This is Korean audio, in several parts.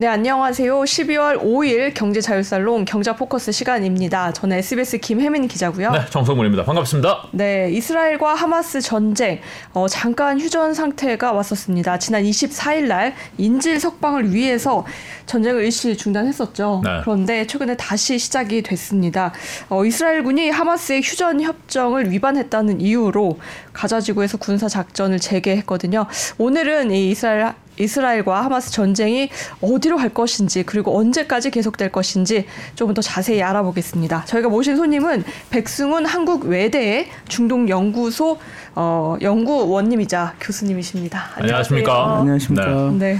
네, 안녕하세요. 12월 5일 경제자율살롱 경자 포커스 시간입니다. 저는 SBS 김혜민 기자고요. 네, 정성문입니다. 반갑습니다. 네, 이스라엘과 하마스 전쟁 어, 잠깐 휴전 상태가 왔었습니다. 지난 24일 날 인질 석방을 위해서 전쟁을 일시 중단했었죠. 네. 그런데 최근에 다시 시작이 됐습니다. 어, 이스라엘군이 하마스의 휴전 협정을 위반했다는 이유로 가자 지구에서 군사 작전을 재개했거든요. 오늘은 이 이스라엘 이스라엘과 하마스 전쟁이 어디로 갈 것인지 그리고 언제까지 계속될 것인지 조금 더 자세히 알아보겠습니다. 저희가 모신 손님은 백승훈 한국 외대의 중동 연구소 어, 연구원님이자 교수님이십니다. 안녕하십니까? 안녕하십니까? 네.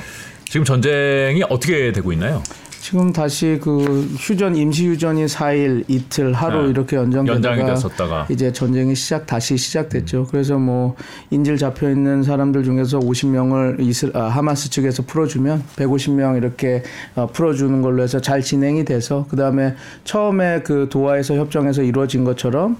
지금 전쟁이 어떻게 되고 있나요? 지금 다시 그 휴전 임시 휴전이 4일 이틀 하루 네. 이렇게 연장되다가 됐었다가 이제 전쟁이 시작 다시 시작됐죠. 음. 그래서 뭐 인질 잡혀 있는 사람들 중에서 50명을 이스 아, 하마스 측에서 풀어주면 150명 이렇게 어, 풀어주는 걸로 해서 잘 진행이 돼서 그 다음에 처음에 그 도하에서 협정에서 이루어진 것처럼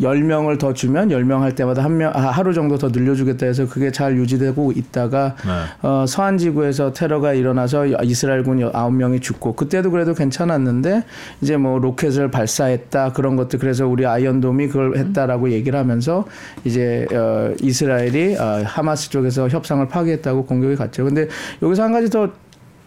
10명을 더 주면 10명 할 때마다 한 명, 아, 하루 정도 더 늘려주겠다 해서 그게 잘 유지되고 있다가 네. 어, 서한 지구에서 테러가 일어나서 이스라엘군 9명이 죽고 그때도 그래도 괜찮았는데 이제 뭐 로켓을 발사했다 그런 것들 그래서 우리 아이언돔이 그걸 했다라고 얘기를 하면서 이제 어, 이스라엘이 어, 하마스 쪽에서 협상을 파기했다고 공격이 갔죠. 근데 여기서 한 가지 더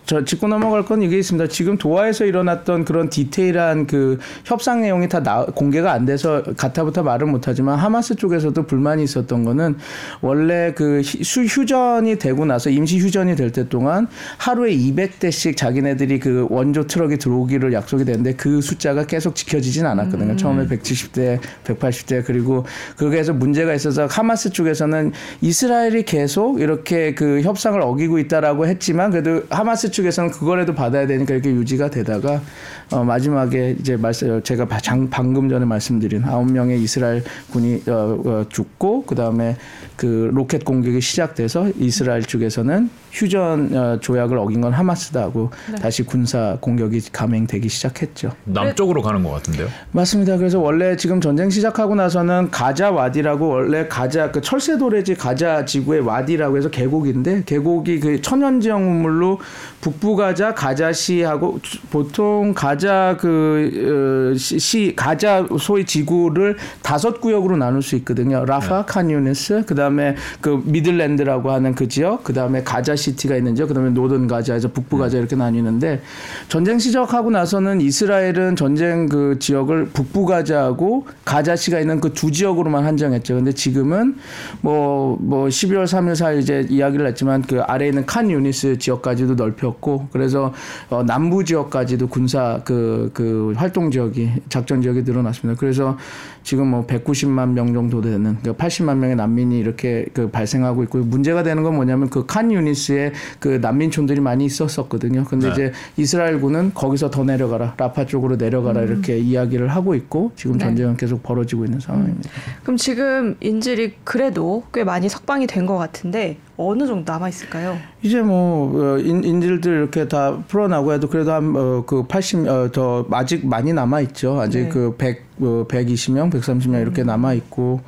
저 짚고 넘어갈 건 이게 있습니다. 지금 도하에서 일어났던 그런 디테일한 그 협상 내용이 다 나, 공개가 안 돼서 가타부터 말을 못하지만 하마스 쪽에서도 불만이 있었던 거는 원래 그 수, 휴전이 되고 나서 임시 휴전이 될 때 동안 하루에 200대씩 자기네들이 그 원조 트럭이 들어오기를 약속이 됐는데 그 숫자가 계속 지켜지진 않았거든요. 음. 처음에 170대, 180대 그리고 그게서 문제가 있어서 하마스 쪽에서는 이스라엘이 계속 이렇게 그 협상을 어기고 있다라고 했지만 그래도 하마스 측에서는 그거라도 받아야 되니까 이렇게 유지가 되다가 어, 마지막에 이제 말씀 제가 장, 방금 전에 말씀드린 아홉 명의 이스라엘 군이 어, 어, 죽고 그 다음에 그 로켓 공격이 시작돼서 이스라엘 쪽에서는 휴전 어, 조약을 어긴 건 하마스다 하고 네. 다시 군사 공격이 감행되기 시작했죠. 남쪽으로 가는 것 같은데요? 맞습니다. 그래서 원래 지금 전쟁 시작하고 나서는 가자 와디라고 원래 가자 그 철새 도래지 가자 지구의 와디라고 해서 계곡인데 계곡이 그 천연지역 물로 북부 가자 가자시하고 보통 가자 그시 어, 가자 소위 지구를 다섯 구역으로 나눌 수 있거든요. 라파, 네. 칸유니스, 그다음에 그 Middle Land라고 하는 그 지역, 그다음에 가자시 City가 있는 지역, 그다음에 Northern 가자에서 북부 가자 이렇게 나뉘는데 전쟁 시작하고 나서는 이스라엘은 전쟁 그 지역을 북부 가자하고 가자시가 있는 그 두 지역으로만 한정했죠. 근데 지금은 뭐뭐 뭐 12월 3일 4일 이제 이야기를 했지만 그 아래에 있는 칸 유니스 지역까지도 넓혔고 그래서 어 남부 지역까지도 군사 그그 그 활동 지역이 작전 지역이 늘어났습니다. 그래서 지금 뭐 190만 명 정도 되는 그 80만 명의 난민이 이렇게 그 발생하고 있고 문제가 되는 건 뭐냐면 그 칸 유니스의 당시에 그 난민촌들이 많이 있었었거든요. 근데 네. 이제 이스라엘군은 거기서 더 내려가라, 라파 쪽으로 내려가라 음. 이렇게 이야기를 하고 있고 지금 네. 전쟁은 계속 벌어지고 있는 상황입니다. 음. 그럼 지금 인질이 그래도 꽤 많이 석방이 된 것 같은데 어느 정도 남아 있을까요? 이제 뭐 어, 인, 질들 이렇게 다 풀어나고 해도 그래도 한그 어, 80더 어, 아직 많이 남아 있죠. 아직 네. 그 100, 어, 120명, 130명 이렇게 음. 남아 있고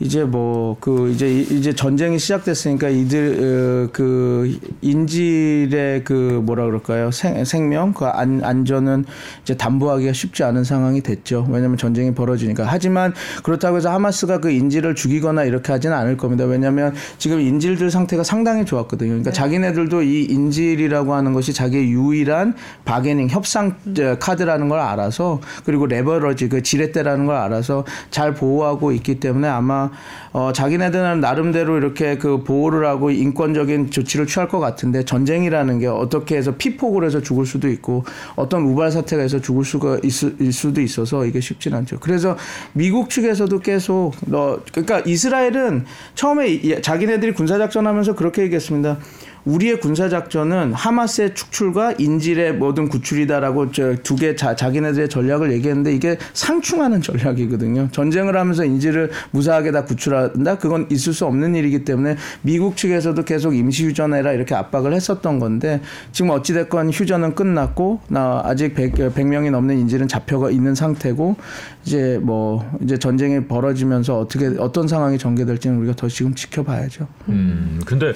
이제 뭐 그 이제 이제 전쟁이 시작됐으니까 이들 어, 그 인질의 그 뭐라 그럴까요? 생, 생명? 그 안, 안전은 이제 담보하기가 쉽지 않은 상황이 됐죠. 왜냐하면 전쟁이 벌어지니까. 하지만 그렇다고 해서 하마스가 그 인질을 죽이거나 이렇게 하지는 않을 겁니다. 왜냐하면 지금 인질들 상태가 상당히 좋았거든요. 그러니까 네. 자기네들도 이 인질이라고 하는 것이 자기의 유일한 바게닝 협상 카드라는 걸 알아서 그리고 레버러지 그 지렛대라는 걸 알아서 잘 보호하고 있기 때문에 아마 어, 자기네들은 나름대로 이렇게 그 보호를 하고 인권적인 조치를 취할 것 같은데 전쟁이라는 게 어떻게 해서 피폭을 해서 죽을 수도 있고 어떤 우발 사태가 있어 죽을 수가 있을 수도 있어서 이게 쉽진 않죠. 그래서 미국 측에서도 계속 너 그러니까 이스라엘은 처음에 자기네들이 군사 작전하면서 그렇게 얘기했습니다. 우리의 군사 작전은 하마스의 축출과 인질의 모든 구출이다라고 저두개 자기네들의 전략을 얘기했는데 이게 상충하는 전략이거든요. 전쟁을 하면서 인질을 무사하게 다 구출한다? 그건 있을 수 없는 일이기 때문에 미국 측에서도 계속 임시 휴전해라 이렇게 압박을 했었던 건데 지금 어찌됐건 휴전은 끝났고 나 아직 100, 100명이 넘는 인질은 잡혀가 있는 상태고 이제 뭐 이제 전쟁이 벌어지면서 어떻게 어떤 상황이 전개될지는 우리가 더 지금 지켜봐야죠. 음, 근데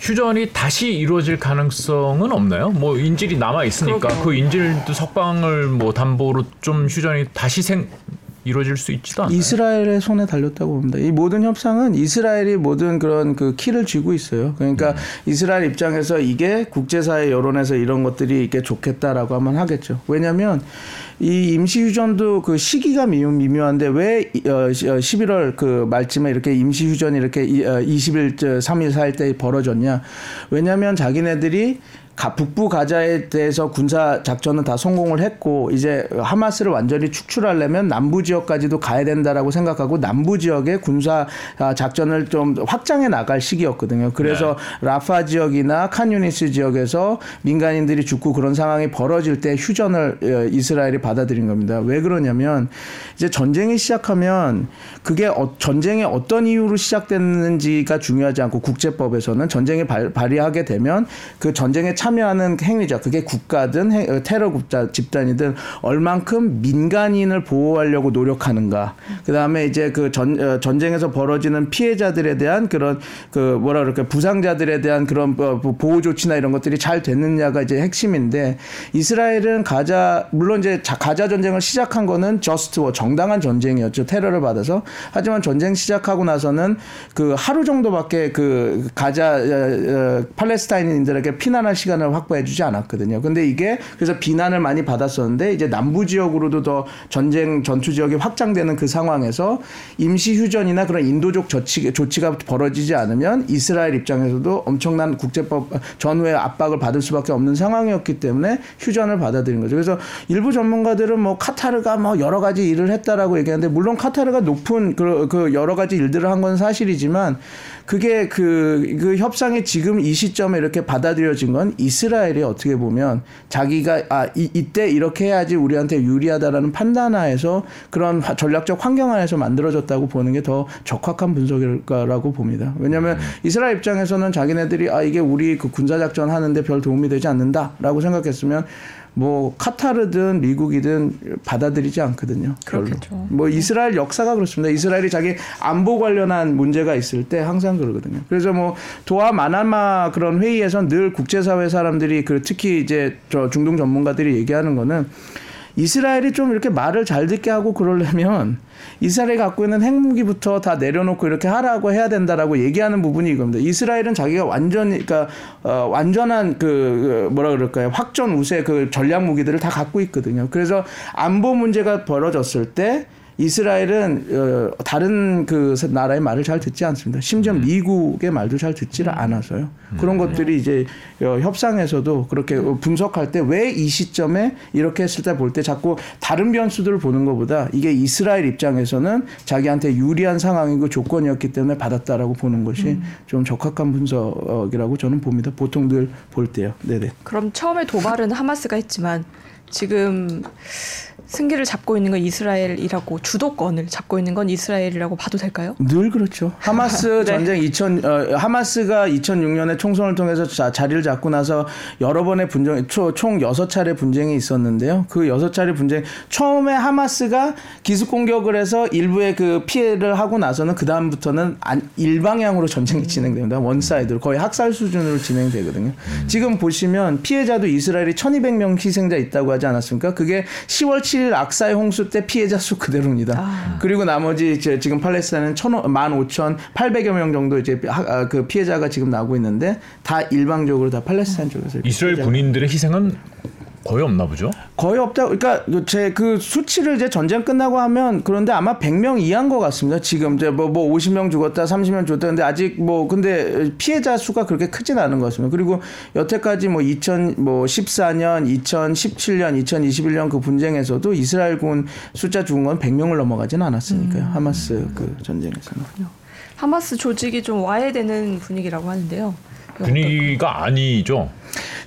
휴전이 다시 이루어질 가능성은 없나요? 뭐 인질이 남아 있으니까 그 인질도 석방을 뭐 담보로 좀 휴전이 다시 생 이루어질 수 있지도 않아요. 이스라엘의 손에 달렸다고 봅니다. 이 모든 협상은 이스라엘이 모든 그런 그 키를 쥐고 있어요. 그러니까 음. 이스라엘 입장에서 이게 국제사회 여론에서 이런 것들이 이게 좋겠다라고 하면 하겠죠. 왜냐하면 이 임시 휴전도 그 시기가 미묘 한데 왜 11월 어, 그 말쯤에 이렇게 임시 휴전이 이렇게 20일, 3일, 4일 때 벌어졌냐? 왜냐하면 자기네들이 북부 가자에 대해서 군사 작전은 다 성공을 했고 이제 하마스를 완전히 축출하려면 남부 지역까지도 가야 된다라고 생각하고 남부 지역의 군사 아, 작전을 좀 확장해 나갈 시기였거든요. 그래서 네. 라파 지역이나 칸유니스 지역에서 민간인들이 죽고 그런 상황이 벌어질 때 휴전을 어, 이스라엘이 받아들인 겁니다. 왜 그러냐면 이제 전쟁이 시작하면 그게 어, 전쟁이 어떤 이유로 시작됐는지가 중요하지 않고 국제법에서는 전쟁이 발휘하게 되면 그 전쟁의 참여하는 행위자 그게 국가든 어, 테러 국자 집단이든 얼만큼 민간인을 보호하려고 노력하는가. 그다음에 이제 그 전, 어, 전쟁에서 벌어지는 피해자들에 대한 그런 그 뭐라 그럴까 부상자들에 대한 그런 어, 보호 조치나 이런 것들이 잘 됐느냐가 이제 핵심인데 이스라엘은 가자 물론 이제 가자 전쟁을 시작한 거는 just war 정당한 전쟁이었죠. 테러를 받아서. 하지만 전쟁 시작하고 나서는 그 하루 정도밖에 그 가자 팔레스타인인들에게 피난할 시간 시간을 확보해주지 않았거든요. 근데 이게 그래서 비난을 많이 받았었는데 이제 남부 지역으로도 더 전쟁 전투 지역이 확장되는 그 상황에서 임시 휴전이나 그런 인도적 조치, 조치가 벌어지지 않으면 이스라엘 입장에서도 엄청난 국제법 전후의 압박을 받을 수밖에 없는 상황이었기 때문에 휴전을 받아들인 거죠. 그래서 일부 전문가들은 뭐 카타르가 뭐 여러 가지 일을 했다라고 얘기하는데 물론 카타르가 높은 그, 그 여러 가지 일들을 한 건 사실이지만 그게 그, 그 협상이 지금 이 시점에 이렇게 받아들여진 건 이스라엘이 어떻게 보면 자기가 아 이, 이때 이렇게 해야지 우리한테 유리하다라는 판단하에서 그런 전략적 환경 하에서 만들어졌다고 보는 게 더 적확한 분석일까라고 봅니다. 왜냐하면 음. 이스라엘 입장에서는 자기네들이 아 이게 우리 그 군사 작전 하는데 별 도움이 되지 않는다라고 생각했으면 뭐 카타르든 미국이든 받아들이지 않거든요. 그렇겠죠. 뭐 이스라엘 역사가 그렇습니다. 이스라엘이 자기 안보 관련한 문제가 있을 때 항상 그러거든요. 그래서 뭐 도하 마나마 그런 회의에서 늘 국제사회 사람들이 그 특히 이제 저 중동 전문가들이 얘기하는 거는 이스라엘이 좀 이렇게 말을 잘 듣게 하고 그러려면 이스라엘이 갖고 있는 핵무기부터 다 내려놓고 이렇게 하라고 해야 된다라고 얘기하는 부분이 이겁니다. 이스라엘은 자기가 완전 그러니까 어, 완전한 그, 그 뭐라 그럴까요? 확전 우세 그 전략 무기들을 다 갖고 있거든요. 그래서 안보 문제가 벌어졌을 때 이스라엘은 어, 다른 그 나라의 말을 잘 듣지 않습니다. 심지어 음. 미국의 말도 잘 듣지를 음. 않아서요. 그런 음. 것들이 이제 어, 협상에서도 그렇게 분석할 때 왜 이 시점에 이렇게 했을 때 볼 때 자꾸 다른 변수들을 보는 것보다 이게 이스라엘 입장에서는 자기한테 유리한 상황이고 조건이었기 때문에 받았다라고 보는 것이 음. 좀 적합한 분석이라고 저는 봅니다. 보통들 볼 때요. 네네. 그럼 처음에 도발은 하마스가 했지만 지금 승기를 잡고 있는 건 이스라엘이라고 주도권을 잡고 있는 건 이스라엘이라고 봐도 될까요? 늘 그렇죠. 하마스 네. 전쟁 2000 어, 하마스가 2006년에 총선을 통해서 자, 자리를 잡고 나서 여러 번의 분쟁 총 6차례 분쟁이 있었는데요. 그 6차례 분쟁 처음에 하마스가 기습 공격을 해서 일부의 그 피해를 하고 나서는 그 다음부터는 일방향으로 전쟁이 진행됩니다. one side로 거의 학살 수준으로 진행되거든요. 지금 보시면 피해자도 이스라엘이 1200명 희생자 있다고 하지 않았습니까? 그게 10월 7 일17 악사의 홍수 때 피해자 수 그대로입니다. 아. 그리고 나머지 이제 지금 팔레스타인은 15,800여 명 정도 이제 아, 그 피해자가 지금 나오고 있는데 다 일방적으로 다 팔레스타인 쪽에서 이스라엘 군인들의 희생은 거의 없나 보죠? 거의 없다. 그러니까 제 그 수치를 이제 전쟁 끝나고 하면 그런데 아마 100명 이하인 것 같습니다. 지금 이제 뭐, 뭐 50명 죽었다, 30명 죽었다. 근데 아직 뭐 근데 피해자 수가 그렇게 크진 않은 것 같습니다. 그리고 여태까지 뭐 2014년, 2017년, 2021년 그 분쟁에서도 이스라엘군 숫자 죽은 건 100명을 넘어가지는 않았으니까요. 음. 하마스 그 전쟁에서는. 하마스 조직이 좀 와해되는 분위기라고 하는데요. 분위기가 아니죠.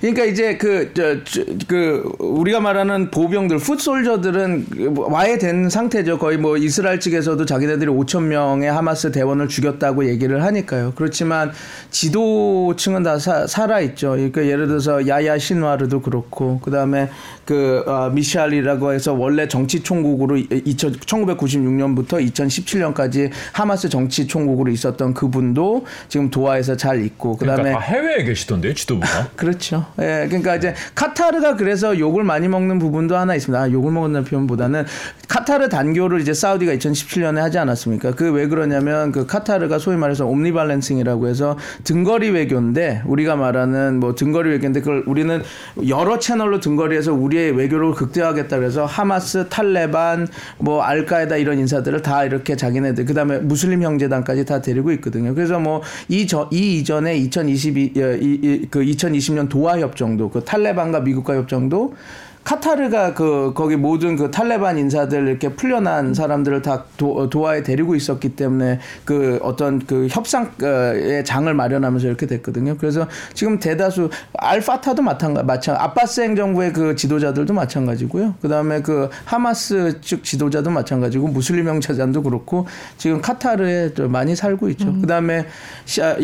그러니까 이제 그, 저, 저, 그, 우리가 말하는 보병들, 풋솔저들은 와해된 상태죠. 거의 뭐 이스라엘 측에서도 자기네들이 5천 명의 하마스 대원을 죽였다고 얘기를 하니까요. 그렇지만 지도층은 다 사, 살아있죠. 그러니까 예를 들어서 야야 신와르도 그렇고, 그 다음에 그, 어, 미샬이라고 해서 원래 정치 총국으로 2000, 1996년부터 2017년까지 하마스 정치 총국으로 있었던 그분도 지금 도하에서 잘 있고, 그 다음에. 그러니까 해외에 계시던데요, 지도부가? 그렇죠. 예, 그러니까 이제 카타르가 그래서 욕을 많이 먹는 부분도 하나 있습니다. 아, 욕을 먹는다는 표현보다는 카타르 단교를 이제 사우디가 2017년에 하지 않았습니까? 그 왜 그러냐면 그 카타르가 소위 말해서 옴니발렌싱이라고 해서 등거리 외교인데 우리가 말하는 뭐 등거리 외교인데 그걸 우리는 여러 채널로 등거리에서 우리의 외교를 극대화하겠다 그래서 하마스, 탈레반, 뭐 알카에다 이런 인사들을 다 이렇게 자기네들 그다음에 무슬림 형제단까지 다 데리고 있거든요. 그래서 뭐 이 저 이 이전에 2022 그 2020년 도하 협정도 그 탈레반과 미국과 협정도 카타르가 그 거기 모든 그 탈레반 인사들 이렇게 풀려난 사람들을 다 도, 도하에 데리고 있었기 때문에 그 어떤 그 협상의 장을 마련하면서 이렇게 됐거든요. 그래서 지금 대다수 알파타도 마찬가지 마찬 아바스 행정부의 그 지도자들도 마찬가지고요. 그다음에 그 하마스 측 지도자도 마찬가지고 무슬림 형제단도 그렇고 지금 카타르에 많이 살고 있죠. 음. 그다음에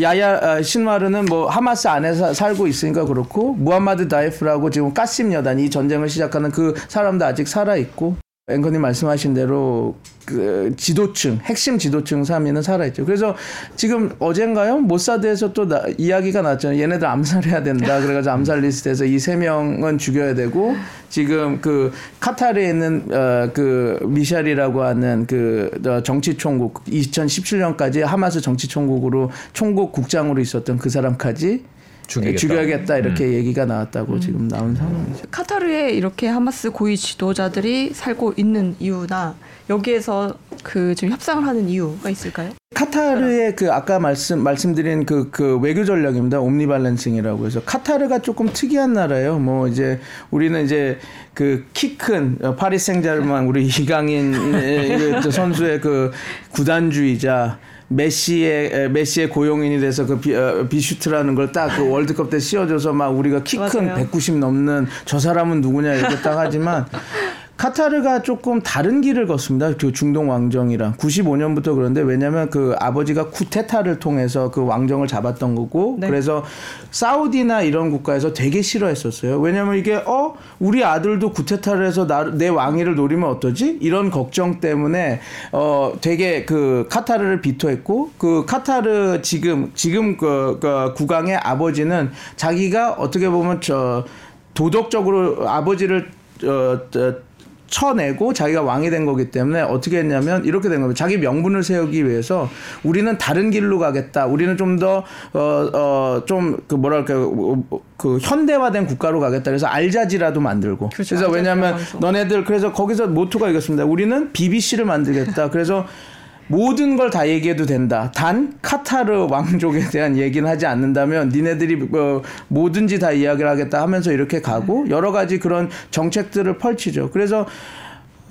야히야 아, 신와르는 뭐 하마스 안에 살고 있으니까 그렇고 무함마드 다이프라고 지금 까삼 여단 이 전쟁을 운동을 시작하는 그 사람도 아직 살아 있고 앵커님 말씀하신 대로 그 지도층 핵심 지도층 3위는 살아있죠. 그래서 지금 어젠가요 모사드에서 또 나, 이야기가 났잖아요. 얘네들 암살해야 된다. 그래가지고 암살 리스트에서 이 세 명은 죽여야 되고 지금 그 카타르에 있는 어, 그 미샬이라고 하는 그 어, 정치 총국 2017년까지 하마스 정치 총국으로 총국 국장으로 있었던 그 사람까지 죽이겠다, 죽여야겠다 이렇게 음. 얘기가 나왔다고 음. 지금 나온 상황이죠. 카타르에 이렇게 하마스 고위 지도자들이 살고 있는 이유나 여기에서 그 지금 협상을 하는 이유가 있을까요? 카타르의 그 아까 말씀 말씀드린 그, 그 외교 전략입니다. 옴니발렌싱이라고 해서 카타르가 조금 특이한 나라예요. 뭐 이제 우리는 이제 그 키 큰 파리 생제르망 우리 이강인 선수의 그 구단주이자 메시의 메시의 고용인이 돼서 그 비, 어, 비슈트라는 걸 딱 그 월드컵 때 씌워줘서 막 우리가 키 큰 190 넘는 저 사람은 누구냐 이렇게 딱 하지만 카타르가 조금 다른 길을 걷습니다. 그 중동 왕정이랑 95년부터 그런데 왜냐하면 그 아버지가 쿠테타를 통해서 그 왕정을 잡았던 거고 네. 그래서 사우디나 이런 국가에서 되게 싫어했었어요. 왜냐하면 이게 어 우리 아들도 쿠테타를 해서 나, 내 왕위를 노리면 어떠지? 이런 걱정 때문에 어 되게 그 카타르를 비토했고 그 카타르 지금 지금 그, 그 국왕의 아버지는 자기가 어떻게 보면 저 도덕적으로 아버지를 어, 쳐내고 자기가 왕이 된 거기 때문에 어떻게 했냐면 이렇게 된 겁니다. 자기 명분을 세우기 위해서 우리는 다른 길로 가겠다. 우리는 좀 더 어 어 좀 그 뭐랄까 그 현대화된 국가로 가겠다. 그래서 알자지라도 만들고. 그렇죠, 그래서 왜냐하면 너네들 그래서 거기서 모토가 이겼습니다. 우리는 BBC를 만들겠다. 그래서 모든 걸 다 얘기해도 된다. 단 카타르 왕족에 대한 얘기는 하지 않는다면 니네들이 뭐 뭐든지 다 이야기를 하겠다 하면서 이렇게 가고 여러 가지 그런 정책들을 펼치죠. 그래서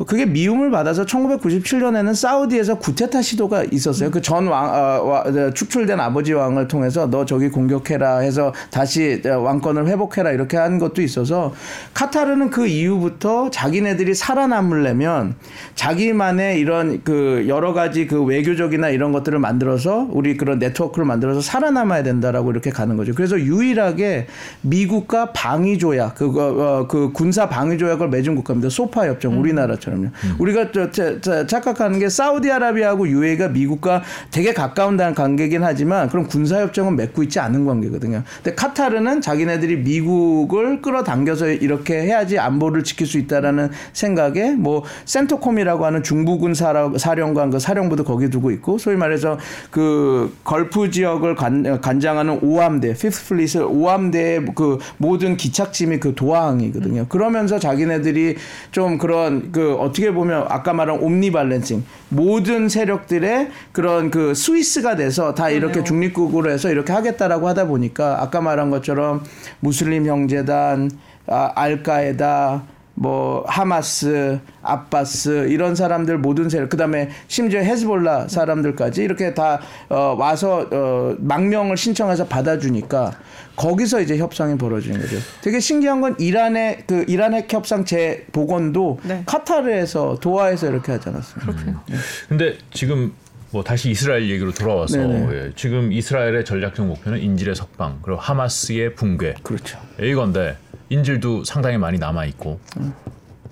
그게 미움을 받아서 1997년에는 사우디에서 구테타 시도가 있었어요. 그 전 왕, 어, 어, 축출된 아버지 왕을 통해서 너 저기 공격해라 해서 다시 왕권을 회복해라 이렇게 한 것도 있어서 카타르는 그 이후부터 자기네들이 살아남으려면 자기만의 이런 그 여러 가지 그 외교적이나 이런 것들을 만들어서 우리 그런 네트워크를 만들어서 살아남아야 된다라고 이렇게 가는 거죠. 그래서 유일하게 미국과 방위 조약, 그, 어, 그 군사 방위 조약을 맺은 국가입니다. 소파 협정, 우리나라 것처럼요. 음. 우리가 저, 저, 저, 착각하는 게 사우디아라비아하고 UAE가 미국과 되게 가까운 관계긴 하지만 그럼 군사 협정은 맺고 있지 않은 관계거든요. 근데 카타르는 자기네들이 미국을 끌어당겨서 이렇게 해야지 안보를 지킬 수 있다라는 생각에 뭐 CENTCOM이라고 하는 중부군 사령관 그 사령부도 거기 두고 있고 소위 말해서 그 걸프 지역을 관, 관장하는 오함대, Fifth Fleet 오함대의 그 모든 기착짐이 그 도하항이거든요. 그러면서 자기네들이 좀 그런 그 어떻게 보면 아까 말한 omnibalancing 모든 세력들의 그런 그 스위스가 돼서 다 이렇게 중립국으로 해서 이렇게 하겠다라고 하다 보니까 아까 말한 것처럼 무슬림 형제단 아, 알카에다 뭐 하마스, 아바스 이런 사람들 모든 세력 그다음에 심지어 헤즈볼라 사람들까지 이렇게 다 어, 와서 어, 망명을 신청해서 받아주니까 거기서 이제 협상이 벌어지는 거죠. 되게 신기한 건 이란의 그 이란 핵 협상 재복원도 네. 카타르에서 도하에서 이렇게 하지 않았습니까? 그렇군요. 음. 근데 지금 뭐 다시 이스라엘 얘기로 돌아와서 예, 지금 이스라엘의 전략적 목표는 인질의 석방 그리고 하마스의 붕괴. 그렇죠. 이건데 인질도 상당히 많이 남아 있고 음.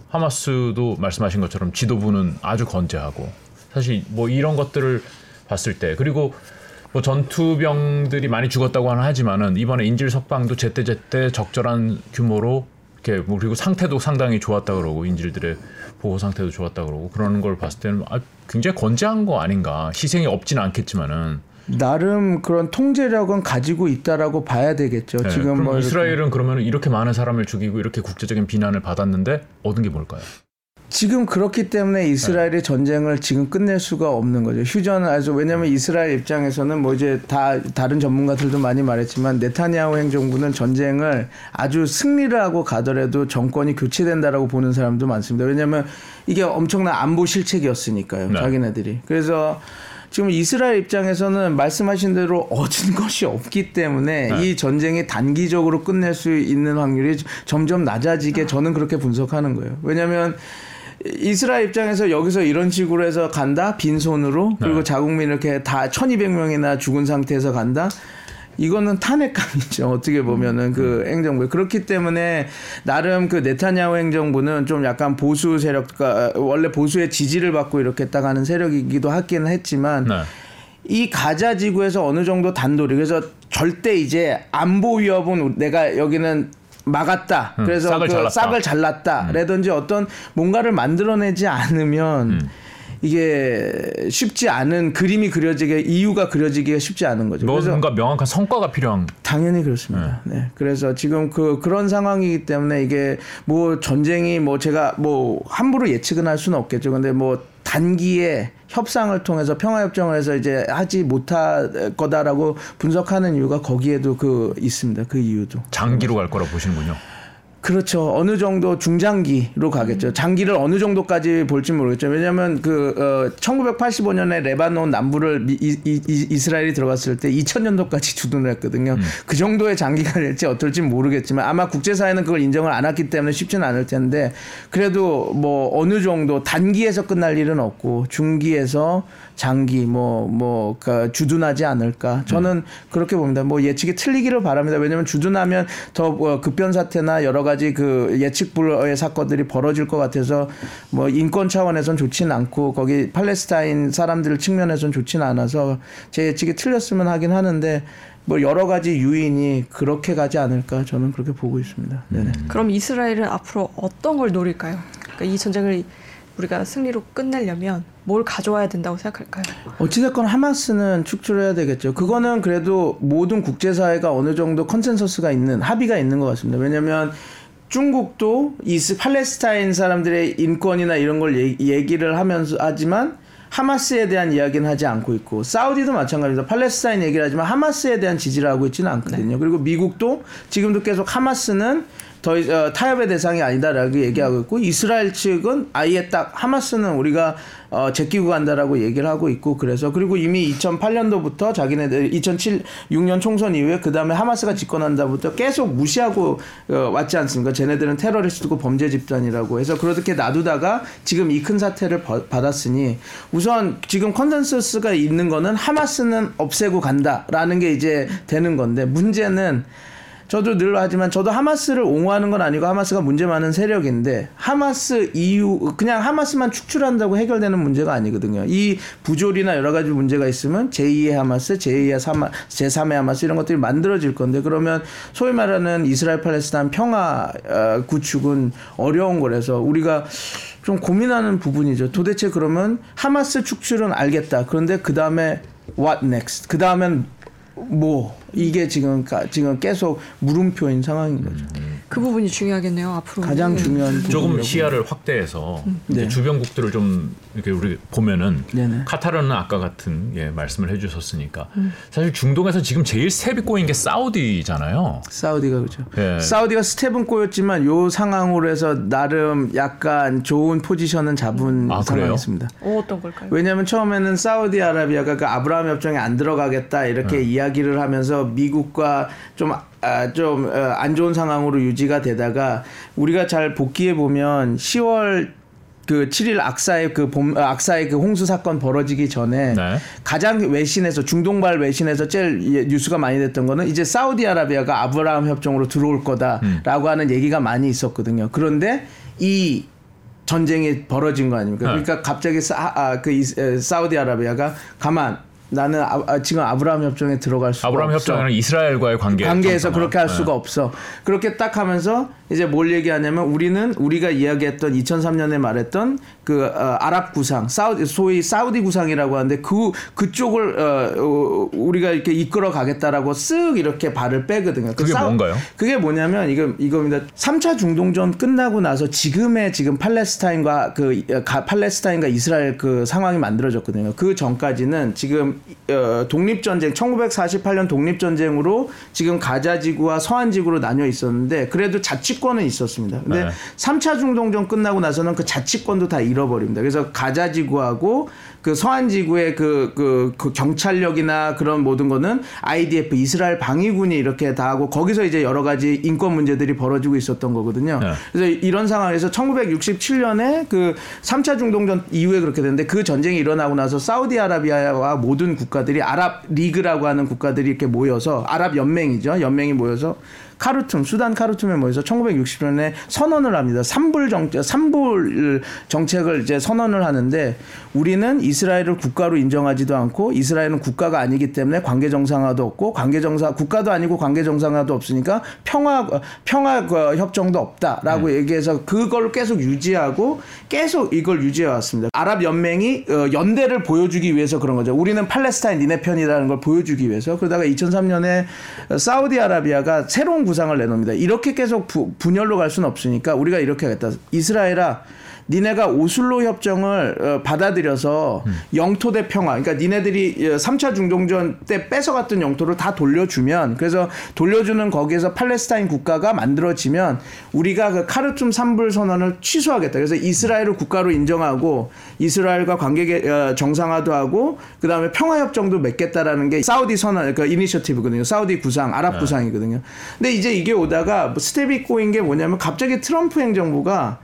하마스도 말씀하신 것처럼 지도부는 아주 건재하고 사실 뭐 이런 것들을 봤을 때 그리고 뭐 전투병들이 많이 죽었다고 는 하지만은 이번에 인질 석방도 제때제때 적절한 규모로 이렇게 뭐 그리고 상태도 상당히 좋았다 그러고 인질들의 보호 상태도 좋았다 그러고 그러는 걸 봤을 때는 아, 굉장히 건재한 거 아닌가 희생이 없지는 않겠지만은 나름 그런 통제력은 가지고 있다라고 봐야 되겠죠. 네, 지금 뭐 이스라엘은 그러면 이렇게 많은 사람을 죽이고 이렇게 국제적인 비난을 받았는데 얻은 게 뭘까요? 지금 그렇기 때문에 이스라엘이 네. 전쟁을 지금 끝낼 수가 없는 거죠. 휴전 아주 왜냐하면 이스라엘 입장에서는 뭐 이제 다 다른 전문가들도 많이 말했지만 네타냐후 행정부는 전쟁을 아주 승리를 하고 가더라도 정권이 교체된다라고 보는 사람도 많습니다. 왜냐하면 이게 엄청난 안보 실책이었으니까요. 네. 자기네들이 그래서. 지금 이스라엘 입장에서는 말씀하신 대로 얻은 것이 없기 때문에 네. 이 전쟁이 단기적으로 끝낼 수 있는 확률이 점점 낮아지게 저는 그렇게 분석하는 거예요. 왜냐하면 이스라엘 입장에서 여기서 이런 식으로 해서 간다 빈손으로 그리고 네. 자국민 이렇게 다 1200명이나 죽은 상태에서 간다 이거는 탄핵감이죠. 어떻게 보면은 그 음. 행정부. 그렇기 때문에 나름 그 네타냐후 행정부는 좀 약간 보수 세력과 원래 보수의 지지를 받고 이렇게 딱 하는 세력이기도 하기는 했지만 네. 이 가자 지구에서 어느 정도 단돌이 그래서 절대 이제 안보 위협은 내가 여기는 막았다. 음, 그래서 싹을 그 잘랐다. 싹을 잘랐다라든지 음. 어떤 뭔가를 만들어내지 않으면 음. 이게 쉽지 않은 그림이 그려지게 이유가 그려지기가 쉽지 않은 거죠. 뭔가 명확한 성과가 필요한. 당연히 그렇습니다. 네. 네. 그래서 지금 그 그런 상황이기 때문에 이게 뭐 전쟁이 뭐 제가 뭐 함부로 예측은 할 수는 없겠죠. 근데 뭐 단기에 협상을 통해서 평화협정을 해서 이제 하지 못할 거다라고 분석하는 이유가 거기에도 그 있습니다. 그 이유도. 장기로 갈 거라 보시는군요. 그렇죠. 어느 정도 중장기로 가겠죠. 음. 장기를 어느 정도까지 볼지 모르겠죠. 왜냐하면 그 어, 1985년에 레바논 남부를 미, 이, 이, 이 스라엘이 들어갔을 때 2000년도까지 주둔을 했거든요. 음. 그 정도의 장기가 될지 어떨지 모르겠지만 아마 국제사회는 그걸 인정을 안 했기 때문에 쉽지는 않을 텐데 그래도 뭐 어느 정도 단기에서 끝날 일은 없고 중기에서 장기 뭐뭐 그 주둔하지 않을까 저는 음. 그렇게 봅니다. 뭐 예측이 틀리기를 바랍니다. 왜냐하면 주둔하면 더 뭐 급변 사태나 여러 가지 그 예측 불허의 사건들이 벌어질 것 같아서 뭐 인권 차원에선 좋지는 않고 거기 팔레스타인 사람들 측면에선 좋지는 않아서 제 예측이 틀렸으면 하긴 하는데 뭐 여러 가지 유인이 그렇게 가지 않을까 저는 그렇게 보고 있습니다. 네네. 그럼 이스라엘은 앞으로 어떤 걸 노릴까요? 그러니까 이 전쟁을 우리가 승리로 끝내려면 뭘 가져와야 된다고 생각할까요? 어찌됐건 하마스는 축출해야 되겠죠. 그거는 그래도 모든 국제사회가 어느 정도 컨센서스가 있는 합의가 있는 것 같습니다. 왜냐하면 중국도 이스 팔레스타인 사람들의 인권이나 이런 걸 얘기 를 하면서 하지만 하마스에 대한 이야기는 하지 않고 있고 사우디도 마찬가지입니다. 팔레스타인 얘기를 하지만 하마스에 대한 지지를 하고 있지는 않거든요. 네. 그리고 미국도 지금도 계속 하마스는 더 어, 타협의 대상이 아니다라고 얘기하고 있고 이스라엘 측은 아예 딱 하마스는 우리가 어, 제끼고 간다라고 얘기를 하고 있고 그래서 그리고 이미 2008년도부터 자기네들 2007 6년 총선 이후에 그 다음에 하마스가 집권한다부터 계속 무시하고 어, 왔지 않습니까? 쟤네들은 테러리스트고 범죄 집단이라고 해서 그렇게 놔두다가 지금 이 큰 사태를 버, 받았으니 우선 지금 컨센서스가 있는 거는 하마스는 없애고 간다라는 게 이제 되는 건데 문제는 저도 늘 하지만 저도 하마스를 옹호하는 건 아니고 하마스가 문제 많은 세력인데 하마스 이유 그냥 하마스만 축출한다고 해결되는 문제가 아니거든요. 이 부조리나 여러 가지 문제가 있으면 제2의 하마스, 제2의 사마, 제3의 하마스 이런 것들이 만들어질 건데 그러면 소위 말하는 이스라엘 팔레스타인 평화 어, 구축은 어려운 거라서 우리가 좀 고민하는 부분이죠. 도대체 그러면 하마스 축출은 알겠다. 그런데 그 다음에 what next? 그 다음엔 뭐 이게 지금 지금 계속 물음표인 상황인 거죠. 음. 그 부분이 중요하겠네요 앞으로. 가장 중요한 조금 시야를 확대해서 음. 네. 주변국들을 좀 이렇게 우리 보면은 네네. 카타르는 아까 같은 예, 말씀을 해주셨으니까 음. 사실 중동에서 지금 제일 스텝이 꼬인 게 사우디잖아요. 사우디가 그렇죠. 예. 사우디가 스텝은 꼬였지만 요 상황으로 해서 나름 약간 좋은 포지션은 잡은 아, 상황이었습니다. 어, 어떤 걸까요? 왜냐하면 처음에는 사우디아라비아가 그 아브라함 협정에 안 들어가겠다 이렇게 네. 이야기를 하면서 미국과 좀 아, 좀안 어, 좋은 상황으로 유지가 되다가 우리가 잘 복귀해 보면 10월 그 7일 악사의 그 봄, 어, 악사의 그 홍수 사건 벌어지기 전에 네. 가장 외신에서 중동발 외신에서 제일 뉴스가 많이 됐던 거는 이제 사우디아라비아가 아브라함 협정으로 들어올 거다라고 음. 하는 얘기가 많이 있었거든요. 그런데 이 전쟁이 벌어진 거 아닙니까? 네. 그러니까 갑자기 사, 아, 그 사우디아라비아가 가만 나는 아, 아, 지금 아브라함 협정에 들어갈 수가 아브라함 없어. 협정은 이스라엘과의 관계 관계에서 그렇게 할 네. 수가 없어. 그렇게 딱 하면서 이제 뭘 얘기하냐면 우리는 우리가 이야기했던 2003년에 말했던 그 어, 아랍 구상, 사우디 소위 사우디 구상이라고 하는데 그 그쪽을 어, 어, 우리가 이렇게 이끌어 가겠다라고 쓱 이렇게 발을 빼거든요. 그 그게 사 뭔가요? 그게 뭐냐면 이거 이겁니다. 3차 중동전 끝나고 나서 지금의 지금 팔레스타인과 그 가, 팔레스타인과 이스라엘 그 상황이 만들어졌거든요. 그 전까지는 지금 어, 독립전쟁 1948년 독립전쟁으로 지금 가자지구와 서한지구로 나뉘어 있었는데 그래도 자치권은 있었습니다. 근데 네. 3차 중동전 끝나고 나서는 그 자치권도 다 잃어버립니다. 그래서 가자지구하고 그 서한 지구의 그, 그, 그 경찰력이나 그런 모든 거는 IDF 이스라엘 방위군이 이렇게 다 하고 거기서 이제 여러 가지 인권 문제들이 벌어지고 있었던 거거든요. 네. 그래서 이런 상황에서 1967년에 그 3차 중동전 이후에 그렇게 됐는데 그 전쟁이 일어나고 나서 사우디아라비아와 모든 국가들이 아랍 리그라고 하는 국가들이 이렇게 모여서 아랍 연맹이죠. 연맹이 모여서 카르툼, 수단 카르툼에 모여서 1960년에 선언을 합니다. 삼불 정책, 삼불 정책을 이제 선언을 하는데 우리는 이스라엘을 국가로 인정하지도 않고 이스라엘은 국가가 아니기 때문에 관계 정상화도 없고 관계 정상 국가도 아니고 관계 정상화도 없으니까 평화 평화 그 협정도 없다라고 네. 얘기해서 그걸 계속 유지하고 계속 이걸 유지해 왔습니다. 아랍 연맹이 어, 연대를 보여주기 위해서 그런 거죠. 우리는 팔레스타인 니네 편이라는 걸 보여주기 위해서 그러다가 2003년에 사우디아라비아가 새로운 구상을 내놓습니다. 이렇게 계속 부, 분열로 갈 수는 없으니까 우리가 이렇게 하겠다. 이스라엘아 니네가 오슬로 협정을 어, 받아들여서 음. 영토 대 평화, 그러니까 니네들이 3차 어, 중동전 때 뺏어갔던 영토를 다 돌려주면, 그래서 돌려주는 거기에서 팔레스타인 국가가 만들어지면 우리가 그 카르툼 삼불 선언을 취소하겠다. 그래서 이스라엘을 국가로 인정하고 이스라엘과 관계 어, 정상화도 하고 그 다음에 평화 협정도 맺겠다라는 게 사우디 선언, 그 이니셔티브거든요. 사우디 구상, 아랍 네. 구상이거든요. 근데 이제 이게 오다가 뭐 스텝이 꼬인 게 뭐냐면 갑자기 트럼프 행정부가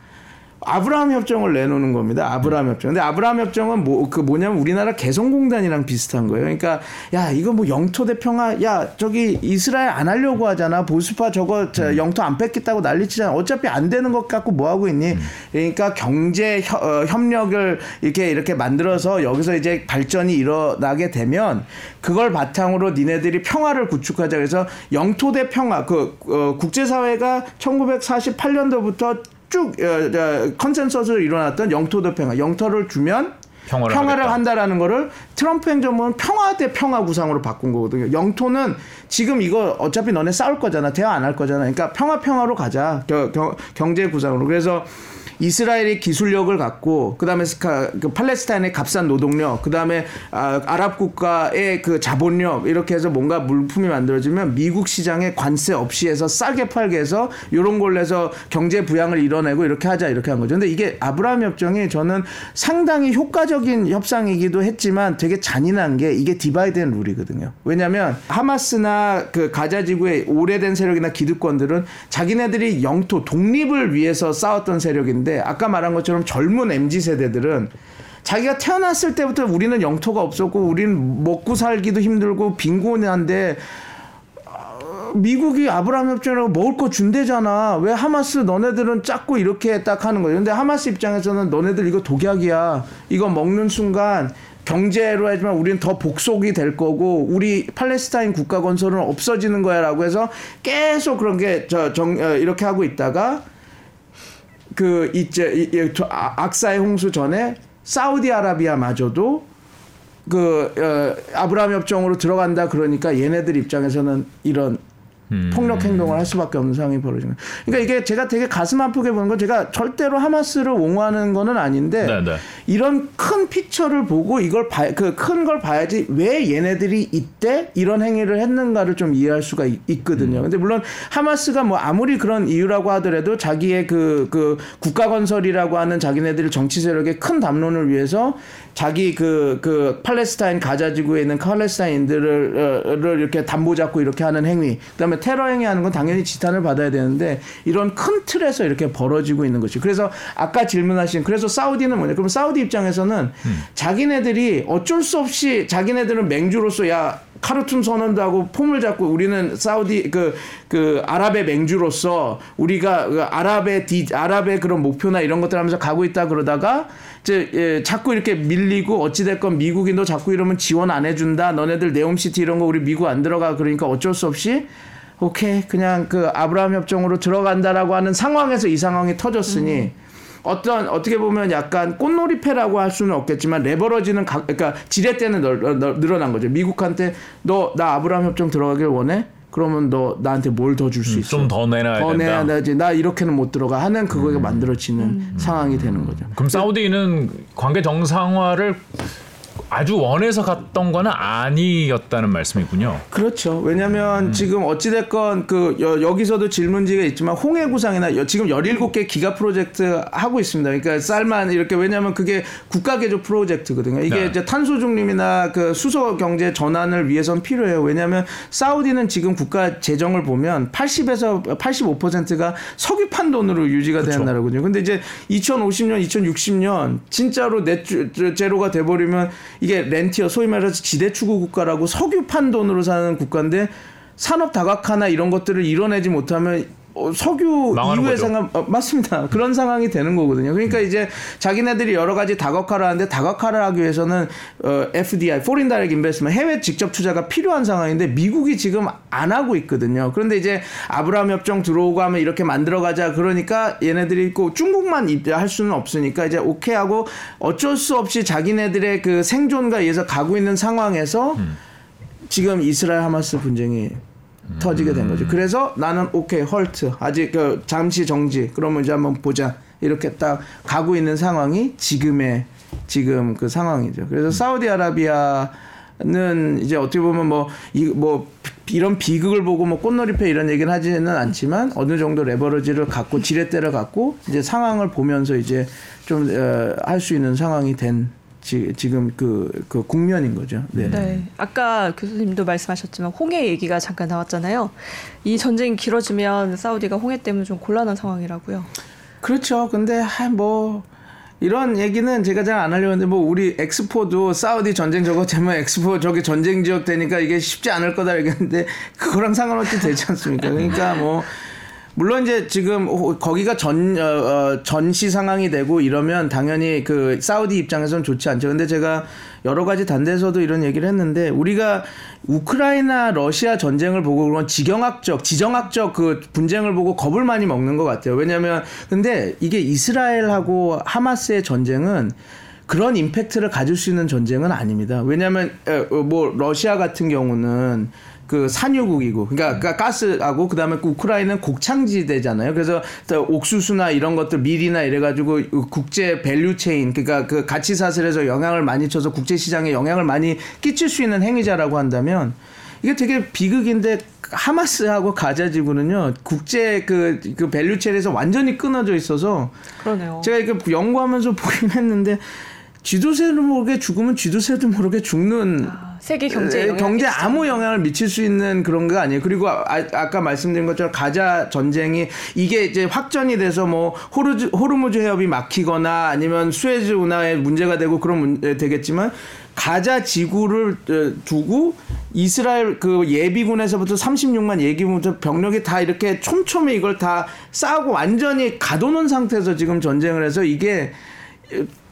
아브라함 협정을 내놓는 겁니다. 아브라함 네. 협정. 근데 아브라함 협정은 뭐 그 뭐냐면 우리나라 개성공단이랑 비슷한 거예요. 그러니까 야 이거 뭐 영토 대 평화 야 저기 이스라엘 안 하려고 하잖아. 보수파 저거 저 음. 영토 안 뺏겠다고 난리치잖아. 어차피 안 되는 것 갖고 뭐 하고 있니? 음. 그러니까 경제 혀, 어, 협력을 이렇게 이렇게 만들어서 여기서 이제 발전이 일어나게 되면 그걸 바탕으로 니네들이 평화를 구축하자. 그래서 영토 대 평화 그 어, 국제사회가 1948년도부터 쭉 어, 컨센서스로 일어났던 영토 대평화 영토를 주면 평화를, 평화를 한다라는 거를 트럼프 행정부는 평화 대 평화 구상으로 바꾼 거거든요. 영토는 지금 이거 어차피 너네 싸울 거잖아. 대화 안 할 거잖아. 그러니까 평화 평화로 가자. 겨, 겨, 경제 구상으로. 그래서 이스라엘의 기술력을 갖고 그다음에 그 팔레스타인의 값싼 노동력, 그다음에 아, 아랍 국가의 그 자본력 이렇게 해서 뭔가 물품이 만들어지면 미국 시장에 관세 없이 해서 싸게 팔게 해서 이런 걸로 해서 경제 부양을 이뤄내고 이렇게 하자 이렇게 한 거죠. 근데 이게 아브라함 협정이 저는 상당히 효과적인 협상이기도 했지만 되게 잔인한 게 이게 디바이드된 룰이거든요. 왜냐하면 하마스나 그 가자 지구의 오래된 세력이나 기득권들은 자기네들이 영토 독립을 위해서 싸웠던 세력인데 아까 말한 것처럼 젊은 MZ 세대들은 자기가 태어났을 때부터 우리는 영토가 없었고 우리는 먹고 살기도 힘들고 빈곤한데 어, 미국이 아브라함 협정이라고 먹을 거 준대잖아. 왜 하마스 너네들은 작고 이렇게 딱 하는 거예요. 근데 하마스 입장에서는 너네들 이거 독약이야. 이거 먹는 순간 경제로 하지만 우리는 더 복속이 될 거고 우리 팔레스타인 국가 건설은 없어지는 거야라고 해서 계속 그런 게저 어, 이렇게 하고 있다가 그 이제 아, 악사의 홍수 전에 사우디아라비아마저도 그 어, 아브라함 협정으로 들어간다 그러니까 얘네들 입장에서는 이런 음. 폭력 행동을 할 수밖에 없는 상황이 벌어지는. 그러니까 이게 제가 되게 가슴 아프게 보는 건 제가 절대로 하마스를 옹호하는 거는 아닌데 네네. 네. 이런 큰 피처를 보고 이걸 봐, 그큰 걸 봐야지 왜 얘네들이 이때 이런 행위를 했는가를 좀 이해할 수가 있, 거든요 음. 근데 물론 하마스가 뭐 아무리 그런 이유라고 하더라도 자기의 그, 그 국가 건설이라고 하는 자기네들 정치 세력의 큰 담론을 위해서 자기 그, 그 팔레스타인 가자 지구에 있는 팔레스타인들을 어, 이렇게 담보 잡고 이렇게 하는 행위, 그다음에 테러 행위하는 건 당연히 지탄을 받아야 되는데 이런 큰 틀에서 이렇게 벌어지고 있는 것이. 그래서 아까 질문하신 그래서 사우디는 뭐냐? 그럼 사우디 입장에서는 음. 자기네들이 어쩔 수 없이 자기네들은 맹주로서 야 카르툰 선언도 하고 폼을 잡고 우리는 사우디 그, 그 아랍의 맹주로서 우리가 그 아랍의 디, 아랍의 그런 목표나 이런 것들 하면서 가고 있다 그러다가 이제 예, 자꾸 이렇게 밀리고 어찌됐건 미국이 너 자꾸 이러면 지원 안 해준다 너네들 네옴시티 이런 거 우리 미국 안 들어가 그러니까 어쩔 수 없이 오케이 그냥 그 아브라함 협정으로 들어간다라고 하는 상황에서 이 상황이 터졌으니 음. 어떤 어떻게 보면 약간 꽃놀이패라고 할 수는 없겠지만 레버러지는 가, 그러니까 지렛대는 늘어난 거죠. 미국한테 너 나 아브라함 협정 들어가길 원해? 그러면 너 나한테 뭘 더 줄수 음, 있어? 좀 더 내놔야 더 된다. 내야 되지. 나 이렇게는 못 들어가 하는 그거가 음. 만들어지는 음. 상황이 되는 거죠. 그럼 사우디는 관계 정상화를 아주 원해서 갔던 거는 아니었다는 말씀이군요. 그렇죠. 왜냐하면 음. 지금 어찌됐건 그 여, 기서도 질문지가 있지만 홍해구상이나 여, 지금 17개 기가 프로젝트 하고 있습니다. 그러니까 쌀만 이렇게 왜냐하면 그게 국가개조 프로젝트거든요. 이게 네. 이제 탄소 중립이나 그 수소 경제 전환을 위해선 필요해요. 왜냐하면 사우디는 지금 국가 재정을 보면 80에서 85%가 석유판 돈으로 유지가 되는 나라거든요. 근데 이제 2050년, 2060년 진짜로 넷제로가 돼버리면 이게 렌티어 소위 말해서 지대 추구 국가라고 석유판 돈으로 사는 국가인데 산업 다각화나 이런 것들을 이뤄내지 못하면 어, 석유 이후의 상황 어, 맞습니다. 그런 상황이 되는 거거든요. 그러니까 음. 이제 자기네들이 여러 가지 다각화를 하는데 다각화를 하기 위해서는 어, FDI, Foreign Direct Investment, 해외 직접 투자가 필요한 상황인데 미국이 지금 안 하고 있거든요. 그런데 이제 아브라함 협정 들어오고 하면 이렇게 만들어 가자 그러니까 얘네들이 꼭 중국만 할 수는 없으니까 이제 오케이 하고 어쩔 수 없이 자기네들의 그 생존과 위해서 가고 있는 상황에서 음. 지금 이스라엘 하마스 분쟁이 터지게 된 거죠. 그래서 나는 오케이 헐트 아직 그 잠시 정지. 그러면 이제 한번 보자. 이렇게 딱 가고 있는 상황이 지금의 지금 그 상황이죠. 그래서 사우디아라비아는 이제 어떻게 보면 뭐 이뭐 뭐 이런 비극을 보고 뭐 꽃놀이패 이런 얘기는 하지는 않지만 어느 정도 레버러지를 갖고 지렛대를 갖고 이제 상황을 보면서 이제 좀 할수 있는 상황이 된 지, 지금 그, 그 국면인 거죠. 네. 네. 아까 교수님도 말씀하셨지만 홍해 얘기가 잠깐 나왔잖아요. 이 전쟁이 길어지면 사우디가 홍해 때문에 좀 곤란한 상황이라고요. 그렇죠. 근데 뭐 이런 얘기는 제가 잘 안 하려고 했는데 뭐 우리 엑스포도 사우디 전쟁 저거 되면 엑스포 저기 전쟁 지역 되니까 이게 쉽지 않을 거다 얘기했는데 그거랑 상관없이 되지 않습니까? 그러니까 뭐 물론 이제 지금 거기가 전 어, 어, 전시 상황이 되고 이러면 당연히 그 사우디 입장에서는 좋지 않죠. 근데 제가 여러 가지 단대에서도 이런 얘기를 했는데 우리가 우크라이나 러시아 전쟁을 보고 그런 지경학적 지정학적 그 분쟁을 보고 겁을 많이 먹는 것 같아요. 왜냐하면 근데 이게 이스라엘하고 하마스의 전쟁은 그런 임팩트를 가질 수 있는 전쟁은 아닙니다. 왜냐하면 어, 뭐 러시아 같은 경우는 그 산유국이고 그러니까, 음. 그러니까 가스하고 그다음에 그 우크라이나는 곡창지대잖아요. 그래서 옥수수나 이런 것들 밀이나 이래 가지고 국제 value chain 그러니까 그 가치 사슬에서 영향을 많이 쳐서 국제 시장에 영향을 많이 끼칠 수 있는 행위자라고 한다면 이게 되게 비극인데 하마스하고 가자 지구는요 국제 그, 그 value chain에서 완전히 끊어져 있어서 그러네요. 제가 이거 연구하면서 보긴 했는데 쥐도새도 모르게 죽으면 쥐도새도 모르게 죽는 아. 세계 경제 경제 아무 영향을 미칠 수 있는 그런 거 아니에요. 그리고 아, 까 말씀드린 것처럼 가자 전쟁이 이게 이제 확전이 돼서 뭐 호르즈, 호르무즈 해협이 막히거나 아니면 수에즈 운하에 문제가 되고 그런 문제 되겠지만 가자 지구를 어, 두고 이스라엘 그 예비군에서부터 36만 예비군부터 병력이 다 이렇게 촘촘히 이걸 다 쌓고 완전히 가둬놓은 상태에서 지금 전쟁을 해서 이게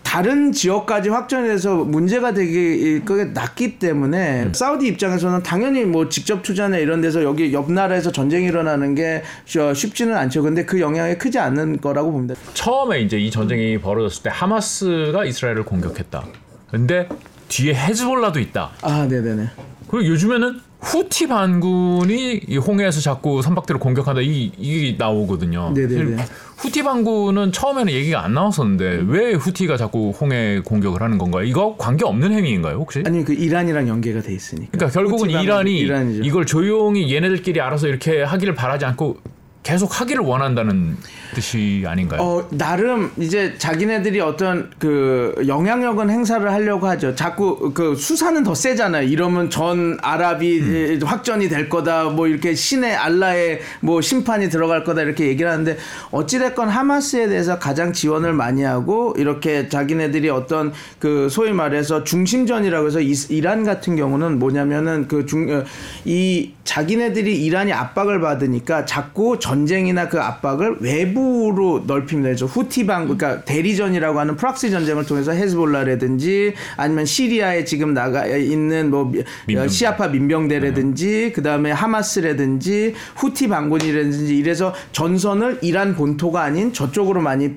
다른 지역까지 확전해서 문제가 되기 그게 낮기 때문에 음. 사우디 입장에서는 당연히 뭐 직접 투자나 이런 데서 여기 옆 나라에서 전쟁이 일어나는 게 쉽지는 않죠. 근데 그 영향이 크지 않는 거라고 봅니다. 처음에 이제 이 전쟁이 벌어졌을 때 하마스가 이스라엘을 공격했다. 근데 뒤에 헤즈볼라도 있다. 아, 네네네. 그리고 요즘에는 후티 반군이 이 홍해에서 자꾸 선박대로 공격한다 이 이게 나오거든요. 네네네. 후티 반군은 처음에는 얘기가 안 나왔었는데 왜 후티가 자꾸 홍해 공격을 하는 건가요? 이거 관계 없는 행위인가요, 혹시? 아니 그 이란이랑 연계가 돼 있으니까. 그러니까 결국은 이란이 이란이죠. 이걸 조용히 얘네들끼리 알아서 이렇게 하기를 바라지 않고 계속 하기를 원한다는 뜻이 아닌가요? 어, 나름 이제 자기네들이 어떤 그 영향력은 행사를 하려고 하죠. 자꾸 그 수사는 더 세잖아요. 이러면 전 아랍이 음. 확전이 될 거다. 뭐 이렇게 신의 알라의 뭐 심판이 들어갈 거다 이렇게 얘기를 하는데 어찌됐건 하마스에 대해서 가장 지원을 많이 하고 이렇게 자기네들이 어떤 그 소위 말해서 중심전이라고 해서 이, 란 같은 경우는 뭐냐면은 그 중 이 자기네들이 이란이 압박을 받으니까 자꾸 전 쟁이나 그 압박을 외부로 넓힙니다. 그래서 후티방 그러니까 대리전이라고 하는 프락시 전쟁을 통해서 헤즈볼라라든지 아니면 시리아에 지금 나가 있는 뭐 민병대. 시아파 민병대라든지 그다음에 하마스라든지 후티 반군이라든지 이래서 전선을 이란 본토가 아닌 저쪽으로 많이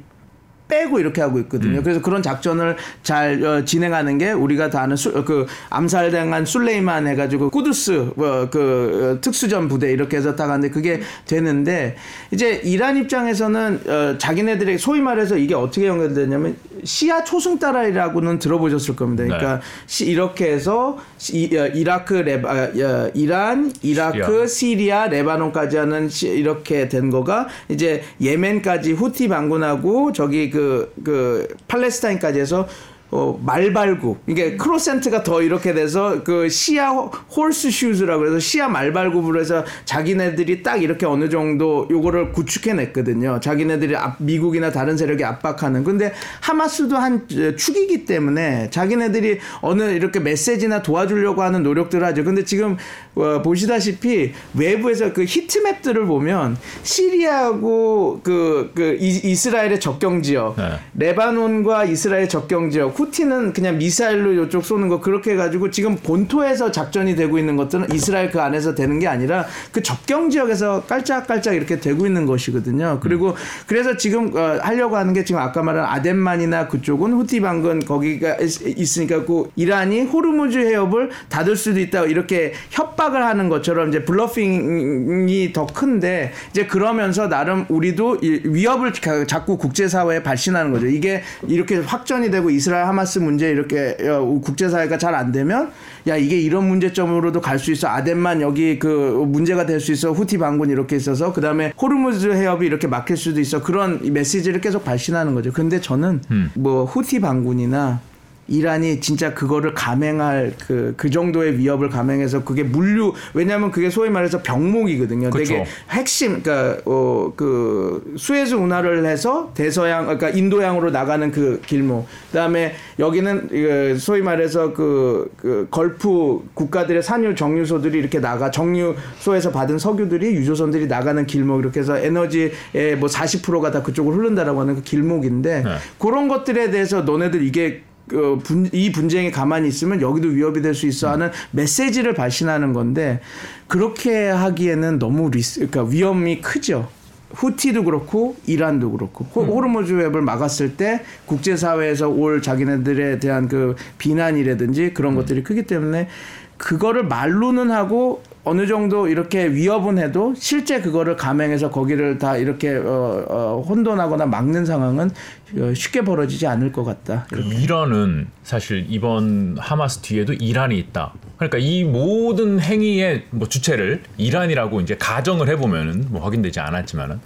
빼고 이렇게 하고 있거든요. 그래서 그런 작전을 잘 어, 진행하는 게 우리가 다 아는 수, 어, 그 암살당한 술레이만 해가지고 꾸두스 뭐, 그 어, 특수전 부대 이렇게 해서 딱 하는데 그게 되는데 이제 이란 입장에서는 어, 자기네들의 소위 말해서 이게 어떻게 연결되냐면 시아 초승달이라고는 들어보셨을 겁니다. 그러니까 시, 이렇게 해서 시, 어, 이라크 레바, 어, 이란, 이라크, 시리아, 레바논까지 하는 시, 이렇게 된 거가 이제 예멘까지 후티 반군하고 저기 그, 그 팔레스타인까지 해서 어, 말발굽. 이게 crescent가 더 이렇게 돼서 그 시아 horse shoes라고 해서 시아 말발굽으로 해서 자기네들이 딱 이렇게 어느 정도 요거를 구축해 냈거든요. 자기네들이 앞, 미국이나 다른 세력이 압박하는. 근데 하마스도 한 축이기 때문에 자기네들이 어느 이렇게 메시지나 도와주려고 하는 노력들을 하죠. 근데 지금 어, 보시다시피 외부에서 그 히트맵들을 보면 시리아하고 그, 그 이, 스라엘의 접경 지역, 네. 레바논과 이스라엘 접경 지역, 후티는 그냥 미사일로 이쪽 쏘는 거 그렇게 해가지고 지금 본토에서 작전이 되고 있는 것들은 이스라엘 그 안에서 되는 게 아니라 그 접경 지역에서 깔짝깔짝 이렇게 되고 있는 것이거든요. 그리고 그래서 지금 어, 하려고 하는 게 지금 아까 말한 아덴만이나 그쪽은 후티 반군 거기가 있- 있으니까 그 이란이 호르무즈 해협을 닫을 수도 있다 이렇게 협박을 하는 것처럼 이제 bluffing이 더 큰데 이제 그러면서 나름 우리도 이 위협을 가- 자꾸 국제사회에 발신하는 거죠. 이게 이렇게 확전이 되고 이스라엘 하마스 문제 이렇게 어, 국제사회가 잘 안 되면 야 이게 이런 문제점으로도 갈 수 있어. 아덴만 여기 그 문제가 될 수 있어. 후티 반군 이렇게 있어서 그 다음에 호르무즈 해협이 이렇게 막힐 수도 있어. 그런 이 메시지를 계속 발신하는 거죠. 근데 저는 뭐 후티 반군이나 이란이 진짜 그거를 감행할 그, 그 정도의 위협을 감행해서 그게 물류 왜냐하면 그게 소위 말해서 병목이거든요. 그쵸. 되게 핵심 그러니까 어, 그 수에즈 운하를 해서 대서양 그러니까 인도양으로 나가는 그 길목. 그다음에 여기는 그 소위 말해서 그, 그 걸프 국가들의 산유 정유소들이 이렇게 나가 정유소에서 받은 석유들이 유조선들이 나가는 길목 이렇게 해서 에너지의 뭐 40%가 다 그쪽으로 흐른다라고 하는 그 길목인데 네. 그런 것들에 대해서 너네들 이게 그 분, 이 분쟁이 가만히 있으면 여기도 위협이 될 수 있어 하는 메시지를 발신하는 건데 그렇게 하기에는 너무 리스, 그러니까 위험이 크죠. 후티도 그렇고 이란도 그렇고. 호- 호르무즈 해협을 막았을 때 국제사회에서 올 자기네들에 대한 그 비난이라든지 그런 것들이 크기 때문에 그거를 말로는 하고 어느 정도 이렇게 위협은 해도 실제 그거를 감행해서 거기를 다 이렇게 어, 어, 혼돈하거나 막는 상황은 어, 쉽게 벌어지지 않을 것 같다. 이란은 사실 이번 하마스 뒤에도 이란이 있다. 그러니까 이 모든 행위의 뭐 주체를 이란이라고 이제 가정을 해보면은 뭐 확인되지 않았지만은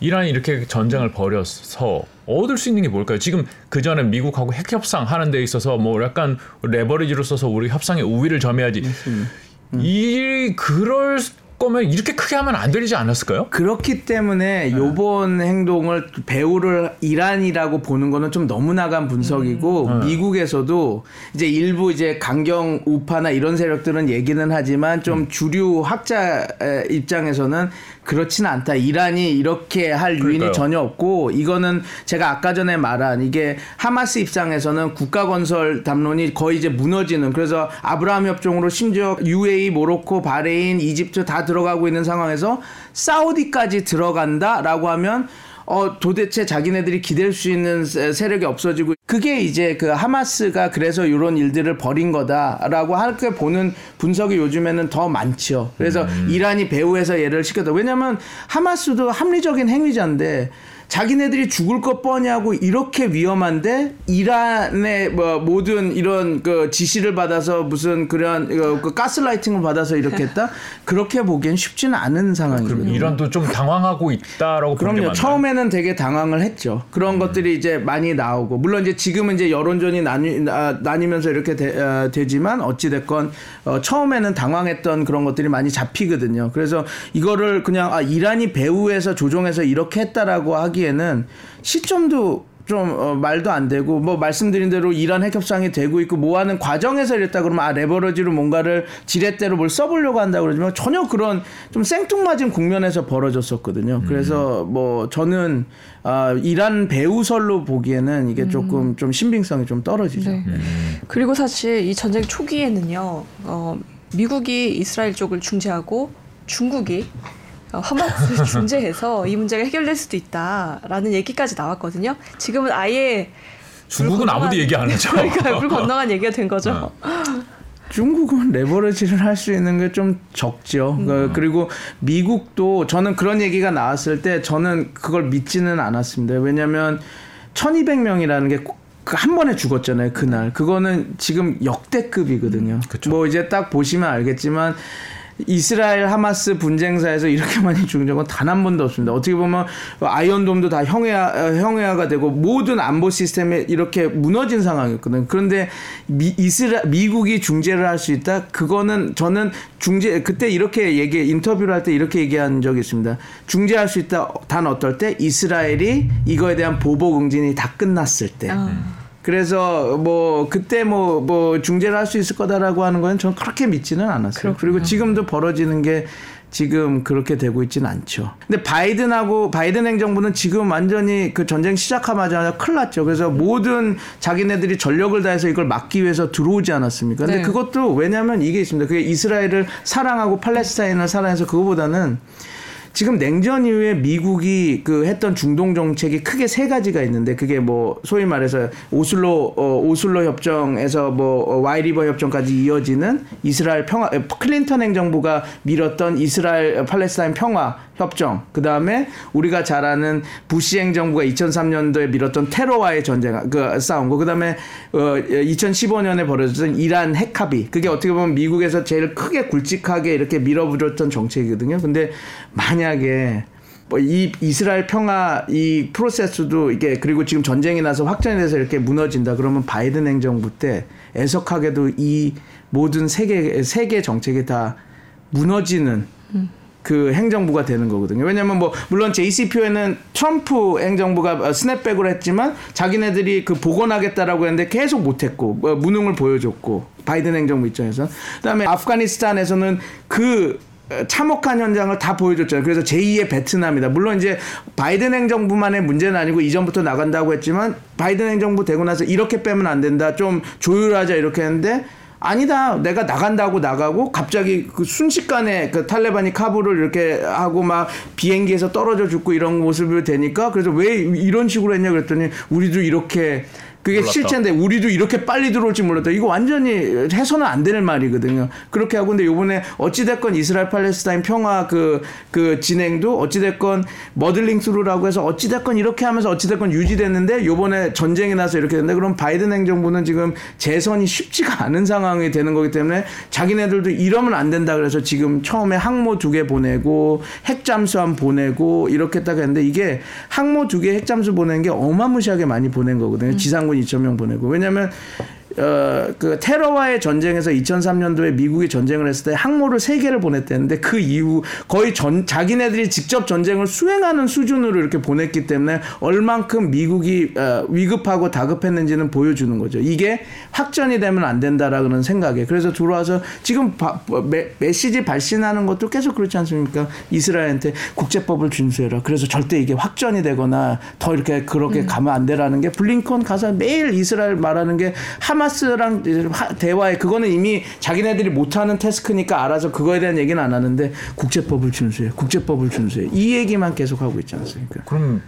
이란이 이렇게 전쟁을 벌여서 얻을 수 있는 게 뭘까요? 지금 그 전에 미국하고 핵 협상 하는 데 있어서 뭐 약간 레버리지로 써서 우리 협상의 우위를 점해야지. 이 그럴 거면 이렇게 크게 하면 안 되지 않았을까요? 그렇기 때문에 요번 행동을 배우를 이란이라고 보는 거는 좀 너무 나간 분석이고 미국에서도 이제 일부 이제 강경 우파나 이런 세력들은 얘기는 하지만 좀 주류 학자 의 입장에서는 그렇지는 않다. 이란이 이렇게 할 유인이 그러니까요. 전혀 없고 이거는 제가 아까 전에 말한 이게 하마스 입장에서는 국가 건설 담론이 거의 이제 무너지는 그래서 아브라함 협정으로 심지어 UAE, 모로코, 바레인, 이집트 다 들어가고 있는 상황에서 사우디까지 들어간다라고 하면 어 도대체 자기네들이 기댈 수 있는 세- 세력이 없어지고 그게 이제 그 하마스가 그래서 이런 일들을 벌인 거다라고 할게 보는 분석이 요즘에는 더 많죠. 그래서 음. 이란이 배후에서 얘를 시켰다. 왜냐하면 하마스도 합리적인 행위자인데 자기네들이 죽을 것 뻔히하고 이렇게 위험한데 이란의 뭐 모든 이런 그 지시를 받아서 무슨 그런 그 가스라이팅을 받아서 이렇게 했다 그렇게 보기엔 쉽지는 않은 상황입니다. 이란도 좀 당황하고 있다라고 그럼요. 처음에는 되게 당황을 했죠. 그런 음. 것들이 이제 많이 나오고 물론 이제 지금은 이제 여론전이 나뉘 아, 나뉘면서 이렇게 되, 어, 지만 어찌 됐건 어, 처음에는 당황했던 그런 것들이 많이 잡히거든요. 그래서 이거를 그냥 아 이란이 배후에서 조종해서 이렇게 했다라고 하기 하기에는 시점도 좀 어, 말도 안 되고 뭐 말씀드린 대로 이란 핵 협상이 되고 있고 뭐 하는 과정에서 이랬다 그러면 아 레버러지로 뭔가를 지렛대로 뭘 써보려고 한다 그러지만 전혀 그런 좀 생뚱맞은 국면에서 벌어졌었거든요. 음. 그래서 뭐 저는 아, 이란 배우설로 보기에는 이게 음. 조금 좀 신빙성이 좀 떨어지죠. 네. 음. 그리고 사실 이 전쟁 초기에는요, 어, 미국이 이스라엘 쪽을 중재하고 중국이 하마스를 어, 중재해서 이 문제가 해결될 수도 있다라는 얘기까지 나왔거든요. 지금은 아예 중국은 아무도 얘기 안 하죠. 그러니까 물 건너간 얘기가 된 거죠. 네. 중국은 레버리지를 할 수 있는 게 좀 적죠. 음. 그, 그리고 미국도 저는 그런 얘기가 나왔을 때 저는 그걸 믿지는 않았습니다. 왜냐하면 1,200명이라는 게 한 번에 죽었잖아요 그날 그거는 지금 역대급이거든요. 그쵸. 뭐 이제 딱 보시면 알겠지만 이스라엘 하마스 분쟁사에서 이렇게 많이 죽은 적은 단 한 번도 없습니다. 어떻게 보면 아이언돔도 다 형해화, 형해화가 되고 모든 안보 시스템에 이렇게 무너진 상황이었거든요. 그런데 미, 이스라, 미국이 중재를 할 수 있다? 그거는 저는 중재, 그때 이렇게 얘기, 인터뷰를 할 때 이렇게 얘기한 적이 있습니다. 중재할 수 있다. 단 어떨 때? 이스라엘이 이거에 대한 보복 응진이 다 끝났을 때. 어. 그래서 뭐 그때 뭐뭐 뭐 중재를 할 수 있을 거다라고 하는 건 저는 그렇게 믿지는 않았어요. 그렇군요. 그리고 지금도 벌어지는 게 지금 그렇게 되고 있지는 않죠. 근데 바이든하고 바이든 행정부는 지금 완전히 그 전쟁 시작하자마자 큰일 났죠. 그래서 모든 자기네들이 전력을 다해서 이걸 막기 위해서 들어오지 않았습니까? 근데 네. 그것도 왜냐하면 이게 있습니다. 그게 이스라엘을 사랑하고 팔레스타인을 사랑해서 그거보다는 지금 냉전 이후에 미국이 그 했던 중동 정책이 크게 세 가지가 있는데 그게 뭐 소위 말해서 오슬로 어, 오슬로 협정에서 뭐 어, 와이리버 협정까지 이어지는 이스라엘 평화 클린턴 행정부가 밀었던 이스라엘 팔레스타인 평화 협정, 그 다음에 우리가 잘 아는 부시 행정부가 2003년도에 밀었던 테러와의 전쟁, 그 싸운 거, 그 다음에 어, 2015년에 벌어졌던 이란 핵합의, 그게 어떻게 보면 미국에서 제일 크게 굵직하게 이렇게 밀어붙였던 정책이거든요. 근데 만약 에 뭐이 이스라엘 평화 이 프로세스도 이게 그리고 지금 전쟁이 나서 확전이 돼서 이렇게 무너진다 그러면 바이든 행정부 때 애석하게도 이 모든 세계 세계 정책이 다 무너지는 음. 그 행정부가 되는 거거든요. 왜냐하면 뭐 물론 JCPO에는 트럼프 행정부가 스냅백으로 했지만 자기네들이 그 복원하겠다라고 했는데 계속 못했고 뭐 무능을 보여줬고 바이든 행정부 입장에서 그다음에 아프가니스탄에서는 그 참혹한 현장을 다 보여줬잖아요. 그래서 제2의 베트남이다. 물론 이제 바이든 행정부만의 문제는 아니고 이전부터 나간다고 했지만 바이든 행정부 되고 나서 이렇게 빼면 안 된다. 좀 조율하자 이렇게 했는데 아니다. 내가 나간다고 나가고 갑자기 그 순식간에 그 탈레반이 카불을 이렇게 하고 막 비행기에서 떨어져 죽고 이런 모습을 되니까 그래서 왜 이런 식으로 했냐 그랬더니 우리도 이렇게 그게 몰랐다. 실체인데 우리도 이렇게 빨리 들어올지 몰랐다. 이거 완전히 해서는 안 되는 말이거든요. 그렇게 하고 근데 요번에 어찌 됐건 이스라엘 팔레스타인 평화 그, 그 진행도 어찌 됐건 머들링 스루라고 해서 어찌 됐건 이렇게 하면서 어찌 됐건 유지됐는데 요번에 전쟁이 나서 이렇게 됐는데 그럼 바이든 행정부는 지금 재선이 쉽지가 않은 상황이 되는 거기 때문에 자기네들도 이러면 안 된다 그래서 지금 처음에 항모 두 개 보내고 핵잠수함 보내고 이렇게 딱 했는데 이게 항모 두 개 핵잠수 보낸 게 어마무시하게 많이 보낸 거거든요. 음. 지상군 2천 명 보내고. 왜냐하면 어, 그 테러와의 전쟁에서 2003년도에 미국이 전쟁을 했을 때 항모를 세 개를 보냈대는데 그 이후 거의 전 자기네들이 직접 전쟁을 수행하는 수준으로 이렇게 보냈기 때문에 얼만큼 미국이 어, 위급하고 다급했는지는 보여주는 거죠. 이게 확전이 되면 안 된다라는 생각에 그래서 들어와서 지금 바, 메, 메시지 발신하는 것도 계속 그렇지 않습니까? 이스라엘한테 국제법을 준수해라. 그래서 절대 이게 확전이 되거나 더 이렇게 그렇게 음. 가면 안 되라는 게 블링컨 가서 매일 이스라엘 말하는 게 하마 하마스랑 대화에 그거는 이미 자기네들이 못하는 태스크니까 알아서 그거에 대한 얘기는 안 하는데 국제법을 준수해, 국제법을 준수해 이 얘기만 계속 하고 있지 않습니까? 그럼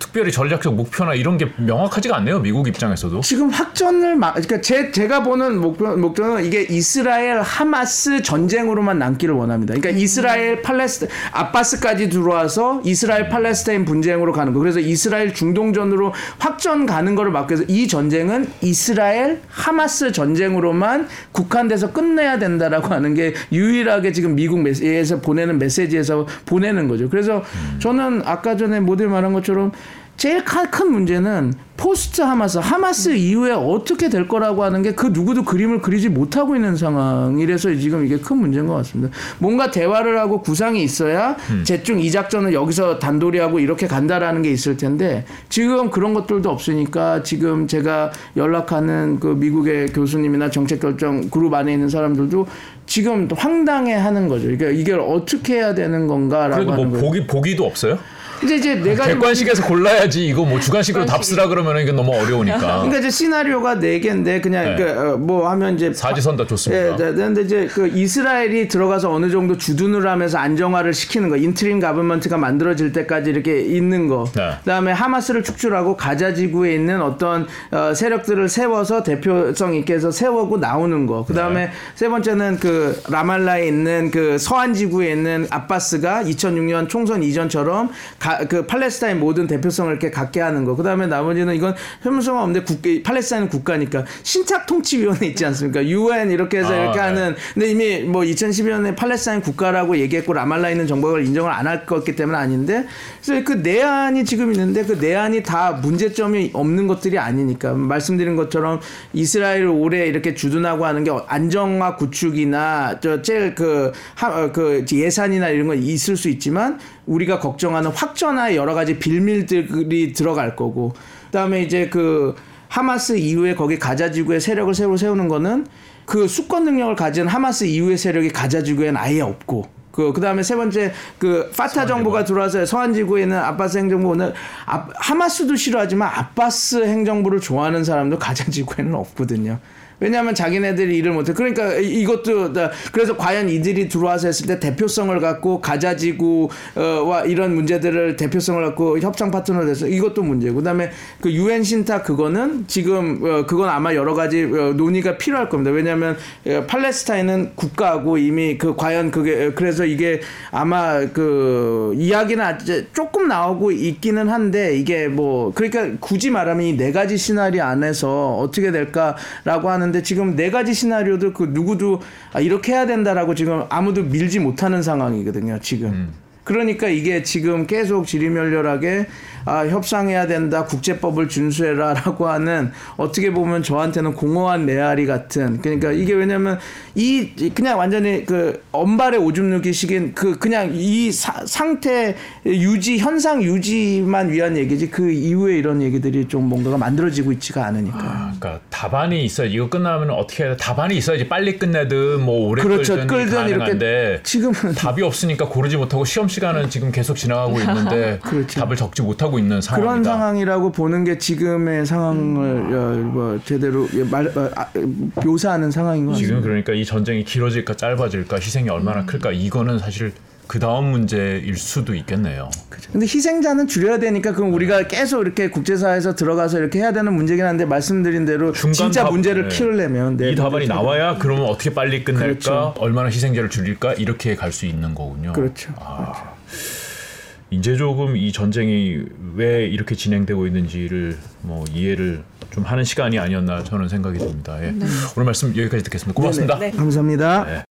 특별히 전략적 목표나 이런 게 명확하지가 않네요. 미국 입장에서도. 지금 확전을 막 그러니까 제 제가 보는 목표 목표는 이게 이스라엘 하마스 전쟁으로만 남기를 원합니다. 그러니까 이스라엘 팔레스 아바스까지 들어와서 이스라엘 팔레스타인 분쟁으로 가는 거. 그래서 이스라엘 중동전으로 확전 가는 거를 막기 위해서 이 전쟁은 이스라엘 하마스 전쟁으로만 국한돼서 끝내야 된다라고 하는 게 유일하게 지금 미국 메시지에서 보내는 메시지에서 보내는 거죠. 그래서 저는 아까 전에 모델 말한 것처럼 제일 큰 문제는 포스트 하마스, 하마스 이후에 어떻게 될 거라고 하는 게 그 누구도 그림을 그리지 못하고 있는 상황이라서 지금 이게 큰 문제인 것 같습니다. 뭔가 대화를 하고 구상이 있어야 음. 제중 이 작전을 여기서 단돌이 하고 이렇게 간다라는 게 있을 텐데 지금 그런 것들도 없으니까 지금 제가 연락하는 그 미국의 교수님이나 정책결정 그룹 안에 있는 사람들도 지금 황당해 하는 거죠. 그러니까 이걸 어떻게 해야 되는 건가라고 그래도 뭐 하는 보기 보기도 없어요? 근데 이제 내가 객관식에서 골라야지 이거 뭐 주관식으로 답쓰라 그러면 이게 너무 어려우니까. 그러니까 이제 시나리오가 네 개인데 그냥 네. 그, 어, 뭐 하면 이제 사지선다 좋습니다. 예, 네, 근데 이제 그 이스라엘이 들어가서 어느 정도 주둔을 하면서 안정화를 시키는 거, interim government가 만들어질 때까지 이렇게 있는 거. 네. 그다음에 하마스를 축출하고 가자 지구에 있는 어떤 어, 세력들을 세워서 대표성 있게 해서 세우고 나오는 거. 그다음에 네. 세 번째는 그 라말라에 있는 그 서안 지구에 있는 아바스가 2006년 총선 이전처럼 가, 그 팔레스타인 모든 대표성을 이렇게 갖게 하는 거. 그다음에 나머지는 이건 혐오성은 없는데 국, 팔레스타인은 국가니까 신탁 통치 위원회 있지 않습니까? UN 이렇게 해서 아, 이렇게 네. 하는 근데 이미 뭐 2012년에 팔레스타인 국가라고 얘기했고 라말라 있는 정부를 인정을 안 할 거기 때문에 아닌데 그래서 그 내안이 지금 있는데 그 내안이 다 문제점이 없는 것들이 아니니까 말씀드린 것처럼 이스라엘 올해 이렇게 주둔하고 하는 게 안정화 구축이나 저 제일 그, 하, 그 예산이나 이런 건 있을 수 있지만 우리가 걱정하는 확전화의 여러 가지 빌밀들이 들어갈 거고 그다음에 이제 그 하마스 이후에 거기 가자 지구에 세력을 새로 세우는 거는 그 수권 능력을 가진 하마스 이후의 세력이 가자 지구에는 아예 없고 그 그 다음에 세 번째 그 파타 정부가 들어와서 서한 지구에 있는 아바스 행정부는 아, 하마스도 싫어하지만 아바스 행정부를 좋아하는 사람도 가자 지구에는 없거든요. 왜냐하면 자기네들이 일을 못해. 그러니까 이것도 그래서 과연 이들이 들어와서 했을 때 대표성을 갖고 가자지구와 이런 문제들을 대표성을 갖고 협상 파트너로 돼서 이것도 문제고 그다음에 그 유엔 신탁 그거는 지금 어, 그건 아마 여러 가지 어, 논의가 필요할 겁니다. 왜냐하면 어, 팔레스타인은 국가고 이미 그 과연 그게 그래서 이게 아마 그 이야기는 아직 조금 나오고 있기는 한데 이게 뭐 그러니까 굳이 말하면 이 네 가지 시나리오 안에서 어떻게 될까라고 하는 데 지금 네 가지 시나리오도 그 누구도 아, 이렇게 해야 된다라고 지금 아무도 밀지 못하는 상황이거든요. 지금. 음. 그러니까 이게 지금 계속 지리멸렬하게 아, 협상해야 된다, 국제법을 준수해라라고 하는 어떻게 보면 저한테는 공허한 메아리 같은 그러니까 이게 왜냐면 이 그냥 완전히 그 엄발의 오줌 누기 식인 그 그냥 이 사, 상태 유지 현상 유지만 위한 얘기지 그 이후에 이런 얘기들이 좀 뭔가가 만들어지고 있지가 않으니까. 아, 그러니까 답안이 있어야 이거 끝나면 어떻게 해야 돼? 답안이 있어야지 빨리 끝내든 뭐 오래 그렇죠. 끌든, 끌든 이렇게 지금은 답이 없으니까 고르지 못하고 시험 시 간은 지금 계속 지나가고 있는데 그렇죠. 답을 적지 못하고 있는 상황이다. 그런 상황이라고 보는 게 지금의 상황을 음. 뭐 제대로 말, 아, 묘사하는 상황인 것 같습니다. 지금 그러니까 이 전쟁이 길어질까 짧아질까 희생이 얼마나 클까 이거는 사실 그 다음 문제일 수도 있겠네요. 그렇죠. 근데 희생자는 줄여야 되니까 그럼 우리가 계속 이렇게 국제사회에서 들어가서 이렇게 해야 되는 문제긴 한데 말씀드린 대로 진짜 답, 문제를 네. 키우려면 이 답안이 나와야 그러면 어떻게 빨리 끝낼까 그렇죠. 얼마나 희생자를 줄일까 이렇게 갈 수 있는 거군요. 그렇죠. 아. 그렇죠. 이제 조금 이 전쟁이 왜 이렇게 진행되고 있는지를 뭐 이해를 좀 하는 시간이 아니었나 저는 생각이 듭니다. 예. 네. 오늘 말씀 여기까지 듣겠습니다. 고맙습니다. 네. 감사합니다.